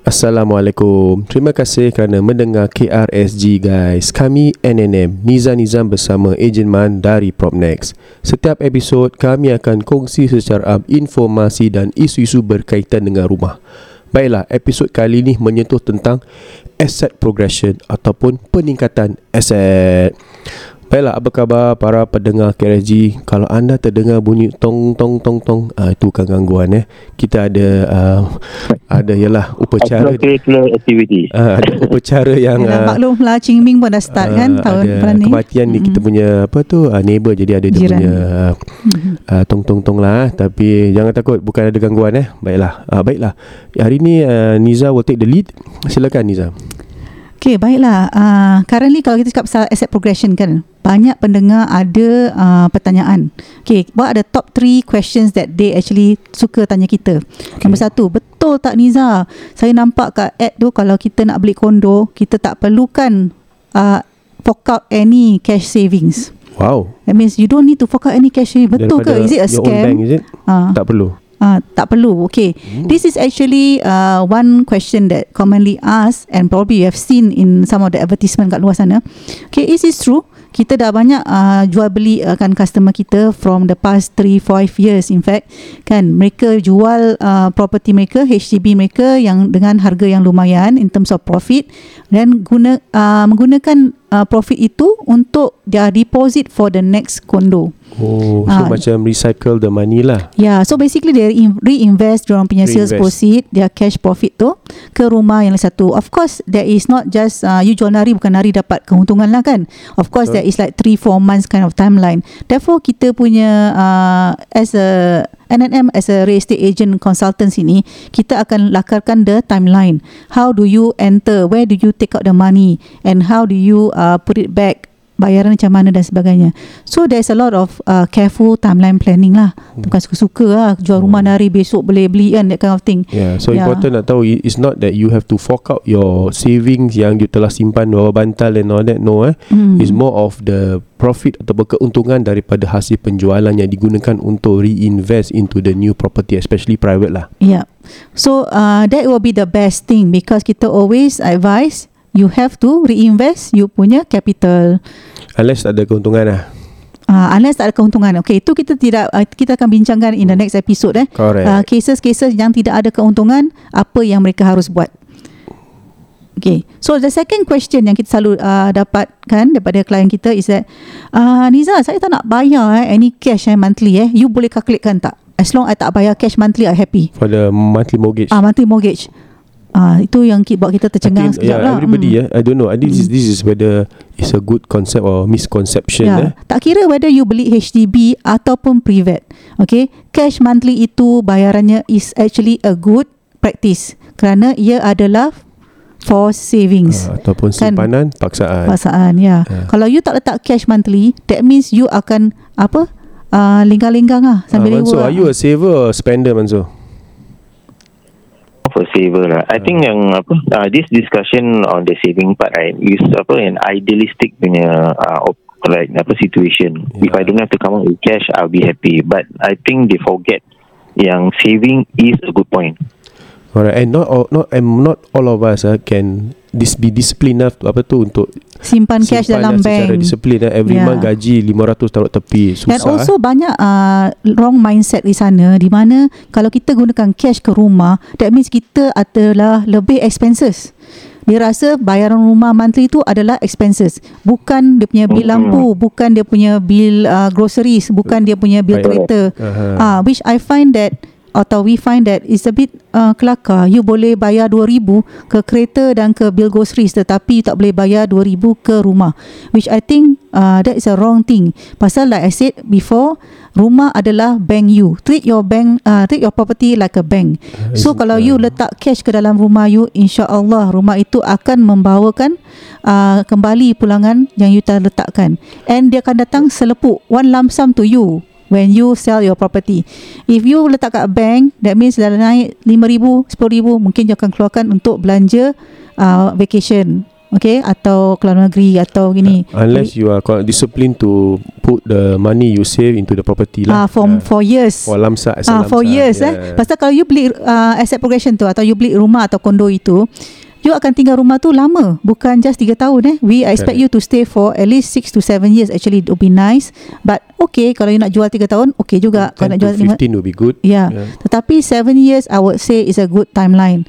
Assalamualaikum. Terima kasih kerana mendengar KRSG guys. Kami NNM Niza Nizam bersama Ejen Man dari Propnex. Setiap episod kami akan kongsi secara informasi dan isu-isu berkaitan dengan rumah. Baiklah, episod kali ini menyentuh tentang asset progression ataupun peningkatan aset. Baiklah, apa khabar para pendengar KRSG? Kalau anda terdengar bunyi tong tong tong tong, uh, itu bukan gangguan eh. Kita ada uh, ada ialah upacara activity. uh, ada upacara [LAUGHS] yang uh, maklum lah Ching Ming pun dah start kan uh, tahun ada ni. kematian ni kita punya apa tu uh, neighbor jadi ada dia Jiran. punya uh, uh, tong tong tong lah eh. tapi jangan takut bukan ada gangguan eh baiklah uh, baiklah hari ni uh, Niza will take the lead silakan Niza Okay, baiklah. Uh, currently kalau kita cakap pasal asset progression kan, banyak pendengar ada uh, pertanyaan. Okay, what are the top 3 questions that they actually suka tanya kita? Okay. Nombor satu, betul tak Niza? Saya nampak kat ad tu kalau kita nak beli kondo, kita tak perlukan uh, fork out any cash savings. wow That means you don't need to fork out any cash savings. Betul Daripada ke? Is it a scam? bank is it Ah. tak perlu Ah, tak perlu. Okay. This is actually uh, one question that commonly asked and probably you have seen in some of the advertisement kat luar sana. Okay, is this true? Kita dah banyak uh, jual beli uh, kan customer kita from the past 3 5 years in fact kan mereka jual uh, property mereka HDB mereka yang dengan harga yang lumayan in terms of profit dan guna uh, menggunakan uh, profit itu untuk dia deposit for the next condo. oh so Ah. macam recycle the money lah Yeah, so basically they in- reinvest diorang punya sales Reinvest. proceed, their cash profit tu ke rumah yang satu. Of course, there is not just uh, you jual nari bukan nari dapat keuntungan lah kan. Of course, there is like 3 4 months kind of timeline. Therefore, kita punya uh, as a NNM as a real estate agent consultant sini, kita akan lakarkan the timeline. How do you enter? Where do you take out the money? And how do you uh, put it back? Bayaran macam mana dan sebagainya. So there's a lot of uh, careful timeline planning lah. Bukan suka-suka lah jual rumah nari besok boleh beli kan that kind of thing. Yeah, so Yeah. important nak tahu it's not that you have to fork out your savings yang you telah simpan bawah bantal and all that no eh. Hmm. It's more of the profit atau keuntungan daripada hasil penjualan yang digunakan untuk reinvest into the new property especially private lah. Yeah. So uh, that will be the best thing because kita always advise you have to reinvest you punya capital. Unless ada keuntungan lah. Uh, unless tak ada keuntungan. Okay, itu kita tidak uh, kita akan bincangkan in the next episode eh. Correct. Uh, cases-cases yang tidak ada keuntungan, apa yang mereka harus buat. Okay, so the second question yang kita selalu uh, dapatkan daripada klien kita is that uh, Niza, saya tak nak bayar eh, any cash eh, monthly eh. You boleh calculatekan tak? As long I tak bayar cash monthly, I happy. For the monthly mortgage. Ah, monthly mortgage. Ah, itu yang ki- buat kita tercengang think, sekejap yeah, lah. everybody Hmm. yeah, I don't know. I think this, this is whether it's a good concept or misconception eh. Ya, tak kira whether you beli HDB ataupun private. Okay, cash monthly itu bayarannya is actually a good practice kerana ia adalah for savings. Uh, ataupun Kan? simpanan paksaan. Paksaan ya. Ya. Kalau you tak letak cash monthly, that means you akan apa? Uh, linggang-linggang lah Uh, sambil Mansur, lewa. are you a saver or spender Mansur? A saver lah. I think yang apa uh, this discussion on the saving part right is apa an idealistic punya uh, op- like apa situation. If I don't have to come out with cash, I'll be happy. But I think they forget yang saving is a good point. Alright, and not all, not and not all of us uh, can dis, be disciplined enough to, apa tu untuk simpan cash dalam secara bank disiplin uh, every Yeah. month gaji 500 taruh tepi susah. Dan also banyak uh, wrong mindset di sana di mana kalau kita gunakan cash ke rumah that means kita adalah lebih expenses. Dia rasa bayaran rumah monthly tu adalah expenses. Bukan dia punya bil Mhm. lampu, bukan dia punya bil uh, groceries, bukan dia punya bil kereta. Aha. Ah, which I find that atau we find that it's a bit uh, kelakar. You boleh bayar 2000 ke kereta dan ke bil groceries tetapi you tak boleh bayar 2000 ke rumah. Which I think uh, that is a wrong thing. Pasal like I said before, rumah adalah bank you. Treat your bank uh, treat your property like a bank. So kalau you letak cash ke dalam rumah you, insya-Allah rumah itu akan membawakan uh, kembali pulangan yang you telah letakkan. And dia akan datang selepuk one lump sum to you when you sell your property. If you letak kat bank, that means dah naik 5,000, 10,000, mungkin you akan keluarkan untuk belanja uh, vacation. Okay, atau ke luar negeri atau gini. Unless you are disciplined to put the money you save into the property Ah, lah. for Ah, for years. for lamsa Ah, for lamsa, years yeah. eh. Pasal kalau you beli uh, asset progression tu atau you beli rumah atau kondo itu, you akan tinggal rumah tu lama, bukan just 3 tahun eh. We expect Correct. you to stay for at least 6 to 7 years actually it would be nice. But okay kalau you nak jual 3 tahun, okay juga. 10 Kalau nak jual 5 15 will be good. Ya. Yeah. Tetapi 7 years I would say is a good timeline.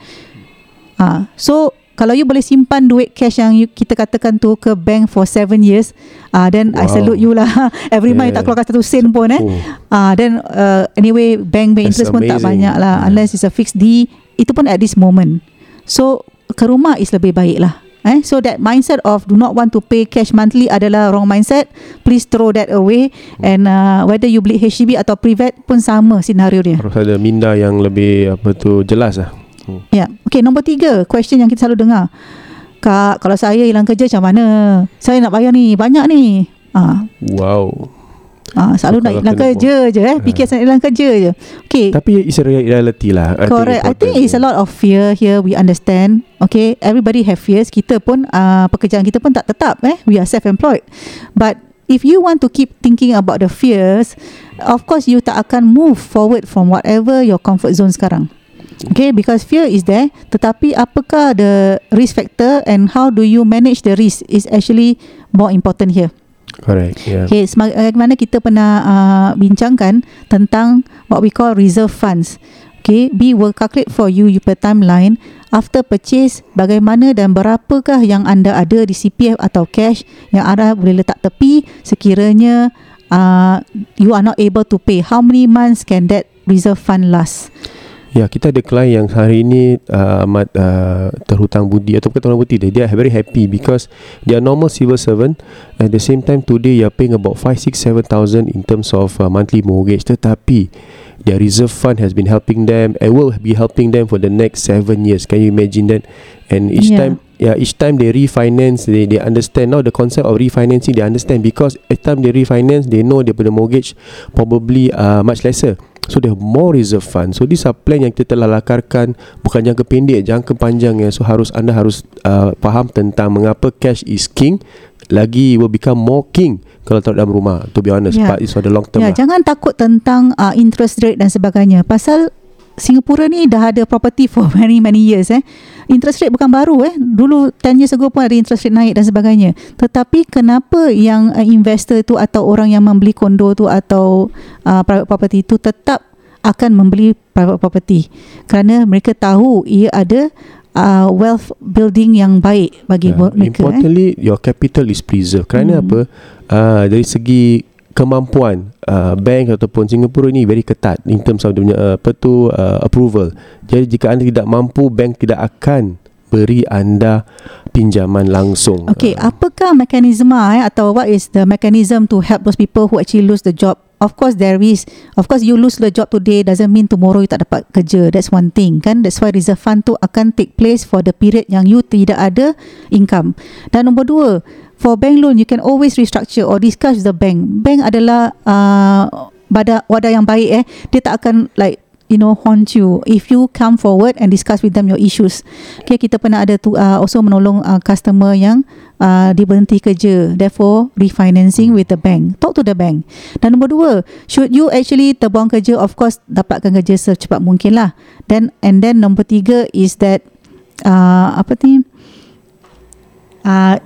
Ah, so kalau you boleh simpan duit cash yang you, kita katakan tu ke bank for 7 years, ah then I Wow. salute you lah. [LAUGHS] Every month you tak Yeah. keluarkan satu sen pun eh. Oh. Ah then uh, anyway bank bank That's interest pun tak amazing. banyak lah Yeah. unless it's a fixed D. Itu pun at this moment. So ke rumah is lebih baik lah. Eh, so that mindset of do not want to pay cash monthly adalah wrong mindset. Please throw that away. And uh, whether you beli HDB atau private pun sama senario dia. Harus ada minda yang lebih apa tu jelas lah. Hmm. Ya. Okay, nombor tiga. Question yang kita selalu dengar. Kak, kalau saya hilang kerja macam mana? Saya nak bayar ni, banyak ni. Ah, Wow. Ah selalu So, nak hilang kerja je eh. Fikir nak hilang kerja je. Okay. Tapi it's a rea- reality lah. I Correct. I think it's a lot of fear here. We understand. Okay, everybody have fears. Kita pun uh, pekerjaan kita pun tak tetap. Eh, we are self-employed. But if you want to keep thinking about the fears, of course you tak akan move forward from whatever your comfort zone sekarang. Okay, because fear is there. Tetapi apakah the risk factor and how do you manage the risk is actually more important here. Correct. Yeah. Okay, sebagaimana kita pernah uh, bincangkan tentang what we call reserve funds. Okay, B will calculate for you you per timeline after purchase bagaimana dan berapakah yang anda ada di CPF atau cash yang anda boleh letak tepi sekiranya uh, you are not able to pay. How many months can that reserve fund last? Ya, kita ada klien yang hari ini uh, amat uh, terhutang budi atau bukan terhutang budi dia. They are very happy because they are normal civil servant. At the same time today you are paying about 5, 6, 7,000 in terms of uh, monthly mortgage. Tetapi their reserve fund has been helping them and will be helping them for the next 7 years. Can you imagine that? And each Yeah. time yeah, each time they refinance, they, they understand now the concept of refinancing. They understand because each time they refinance, they know their mortgage probably uh, much lesser. So they have more reserve fund. So these are plan yang kita telah lakarkan bukan jangka pendek, jangka panjang ya. So harus anda harus uh, faham tentang mengapa cash is king lagi will become more king kalau taruh dalam rumah to be honest Yeah. but it's for the long term Ya, lah. jangan takut tentang uh, interest rate dan sebagainya. Pasal Singapura ni dah ada property for [LAUGHS] many many years eh. Interest rate bukan baru eh. Dulu 10 years ago pun ada interest rate naik dan sebagainya. Tetapi kenapa yang uh, investor tu atau orang yang membeli kondo tu atau uh, private property tu tetap akan membeli private property? Kerana mereka tahu ia ada uh, wealth building yang baik bagi Yeah. mereka eh. Importantly, your capital is preserved. Kerana Hmm. apa? Uh, dari segi kemampuan uh, bank ataupun Singapura ni very ketat in terms of dia punya uh, apa tu uh, approval. Jadi jika anda tidak mampu, bank tidak akan beri anda pinjaman langsung. Okay, Uh, apakah mekanisme eh, atau what is the mechanism to help those people who actually lose the job? Of course there is. Of course you lose the job today doesn't mean tomorrow you tak dapat kerja. That's one thing kan. That's why reserve fund tu akan take place for the period yang you tidak ada income. Dan nombor dua, for bank loan you can always restructure or discuss with the bank. Bank adalah uh, wadah wadah yang baik eh. Dia tak akan like you know haunt you. If you come forward and discuss with them your issues. Okay kita pernah ada tu uh, also menolong uh, customer yang uh, dia berhenti kerja. Therefore refinancing with the bank. Talk to the bank. Dan nombor dua should you actually terbuang kerja of course dapatkan kerja secepat mungkin lah. Then and then nombor tiga is that uh, apa ni? Uh,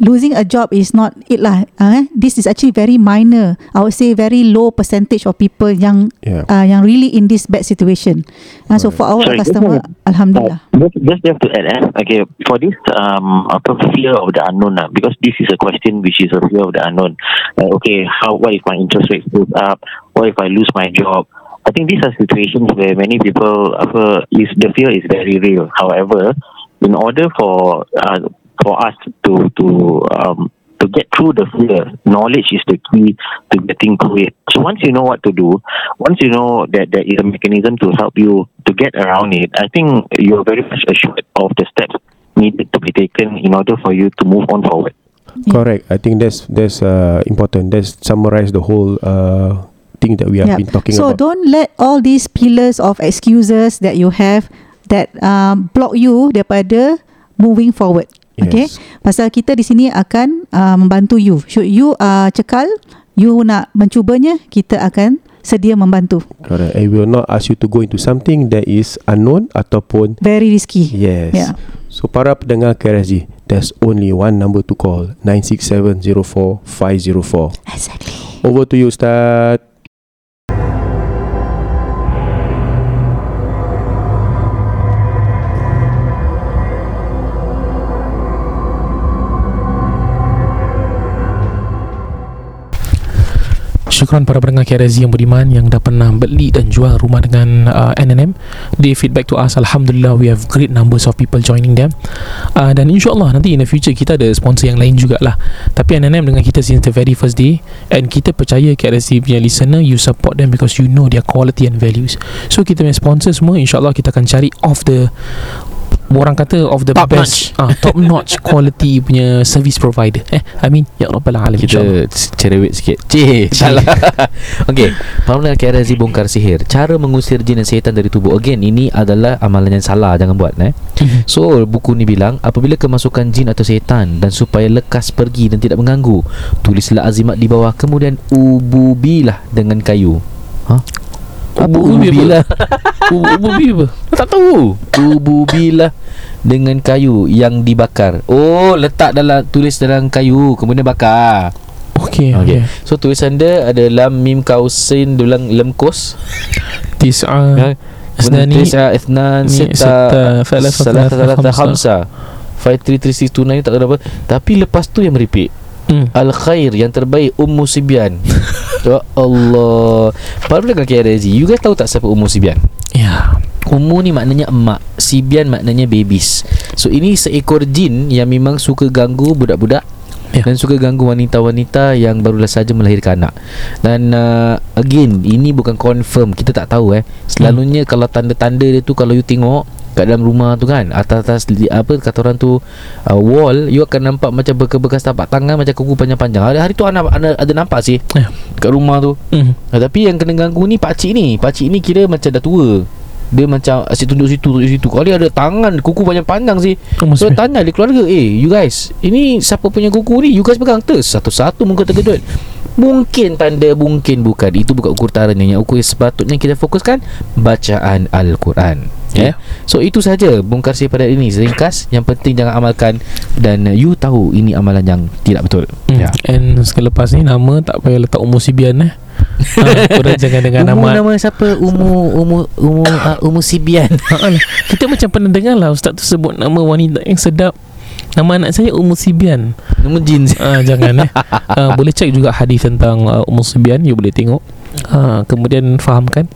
losing a job is not it lah. Uh, this is actually very minor. I would say very low percentage of people yang Yeah. uh, yang really in this bad situation. Uh, so for our Sorry, customer, just- alhamdulillah. Uh, just, just have to add, eh? okay, for this um, apa fear of the unknown, uh, because this is a question which is a fear of the unknown. Like, okay, how what if my interest rate goes up? What if I lose my job? I think these are situations where many people, apa, is the fear is very real. However, in order for uh, for us to to um, to get through the fear, knowledge is the key to getting through it. So once you know what to do, once you know that there is a mechanism to help you to get around it, I think you're very much assured of the steps needed to be taken in order for you to move on forward. Correct. I think that's that's uh, important. That's summarize the whole uh, thing that we have Yeah. been talking so about. So don't let all these pillars of excuses that you have that um, block you daripada moving forward. Okay. Yes. Pasal kita di sini akan uh, membantu you. Should you uh, cekal, you nak mencubanya, kita akan sedia membantu. Correct. I will not ask you to go into something that is unknown ataupun Very risky. yes. Yeah. So para pendengar KRSG, there's only one number to call 96704 504. Exactly. Over to you Ustaz. Syukran para pendengar KRZ yang beriman yang dah pernah beli dan jual rumah dengan uh, NNM. They feedback to us, Alhamdulillah, we have great numbers of people joining them. Uh, dan insyaAllah nanti in the future kita ada sponsor yang lain jugalah. Tapi NNM dengan kita since the very first day and kita percaya KRZ punya listener, you support them because you know their quality and values. So kita punya sponsor semua, insyaAllah kita akan cari off the orang kata of the Top best ah, top notch [LAUGHS] quality punya service provider. Eh I mean ya rabbal alamin. Kita cerewet sikit. Cih Salah. [LAUGHS] Okay Para KRZ bongkar sihir. Cara mengusir jin dan syaitan dari tubuh. Again ini adalah amalan yang salah Jangan buat eh. So buku ni bilang Apabila kemasukan jin atau syaitan Dan supaya lekas pergi dan tidak mengganggu Tulislah azimat di bawah Kemudian ububilah dengan kayu. Ha? Apa Ububi apa? ububilah U- Ububi apa [LAUGHS] Tak tahu Ububilah dengan kayu yang dibakar Oh letak dalam Tulis dalam kayu Kemudian bakar Okay, Okay. okay. So tulisan dia ada lam mim kausin dulang lam kos. Tis'a Isnani Tisa ithnan ni, sita sita, thalatha, salah thalatha, salah khamsa. khamsa. 53369 tak tahu apa. Tapi lepas tu yang meripik. Hmm. Al khair yang terbaik Ummu Sibyan. [LAUGHS] ya Allah. Para pendengar KRZ, you guys tahu tak siapa Ummu Sibyan? Ya Ummu ni maknanya emak Sibian maknanya babies So ini seekor jin Yang memang suka ganggu budak-budak Ya. Dan suka ganggu wanita-wanita Yang barulah saja melahirkan anak Dan uh, Again Ini bukan confirm Kita tak tahu eh Selalunya kalau tanda-tanda dia tu Kalau you tengok Kat dalam rumah tu kan Atas-atas li- Apa kata orang tu uh, Wall You akan nampak macam Bekas-bekas tapak tangan Macam kuku panjang-panjang Hari-hari tu ada, ada, ada nampak sih Ya. Kat rumah tu hmm. Ha, tapi yang kena ganggu ni pakcik ni Pakcik ni kira macam dah tua Dia macam asyik tunjuk situ tunjuk situ. Kali ada tangan Kuku panjang-panjang sih Oh, So tanya dia keluarga Eh you guys Ini siapa punya kuku ni? You guys pegang. Terus satu-satu muka terkejut Mungkin tanda Mungkin bukan. Itu bukan ukur taranya Yang ukur sepatutnya kita fokuskan Bacaan Al-Quran. Ya. Yeah. So itu saja bongkar sihir pada ini. Ringkas. Yang penting jangan amalkan. Dan uh, you tahu Ini amalan yang tidak betul. Hmm. Ya. And selepas ni Nama tak payah letak Umur Sibian eh ha, Korang jangan dengan Umu nama nama siapa Umu Umu Umu uh, Umu Sibian ha. [LAUGHS] Kita macam pernah dengar lah Ustaz tu sebut nama wanita yang sedap Nama anak saya Ummu Sibian Nama jin Ah jangan eh. [LAUGHS] Ah, boleh cek juga hadis tentang uh, Ummu Sibyan you boleh tengok. Ah kemudian fahamkan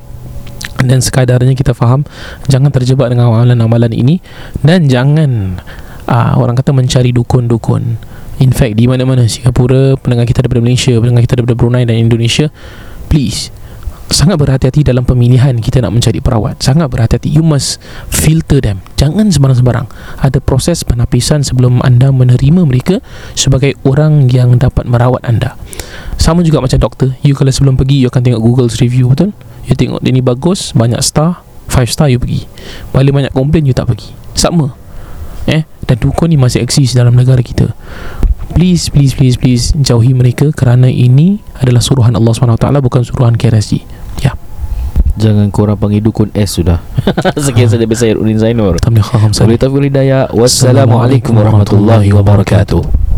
dan sekadarnya kita faham jangan terjebak dengan amalan-amalan ini dan jangan ah orang kata mencari dukun-dukun. In fact di mana-mana Singapura, pendengar kita daripada Malaysia, pendengar kita daripada Brunei dan Indonesia, please sangat berhati-hati dalam pemilihan kita nak mencari perawat. Sangat berhati-hati. You must filter them. Jangan sembarang-sembarang. Ada proses penapisan sebelum anda menerima mereka sebagai orang yang dapat merawat anda. Sama juga macam doktor. You kalau sebelum pergi you akan tengok Google's review betul? You tengok dia ni bagus Banyak star 5 star you pergi Paling banyak komplain you tak pergi Sama Eh Dan dukun ni masih eksis dalam negara kita Please please please please Jauhi mereka Kerana ini Adalah suruhan Allah SWT Bukan suruhan KRSG Ya. Jangan korang panggil dukun S sudah. [LAUGHS] Sekian saja dari saya Udin Zainur. Tamliha khamsa Wabillahi taufiq wal hidayah. Wassalamualaikum warahmatullahi wabarakatuh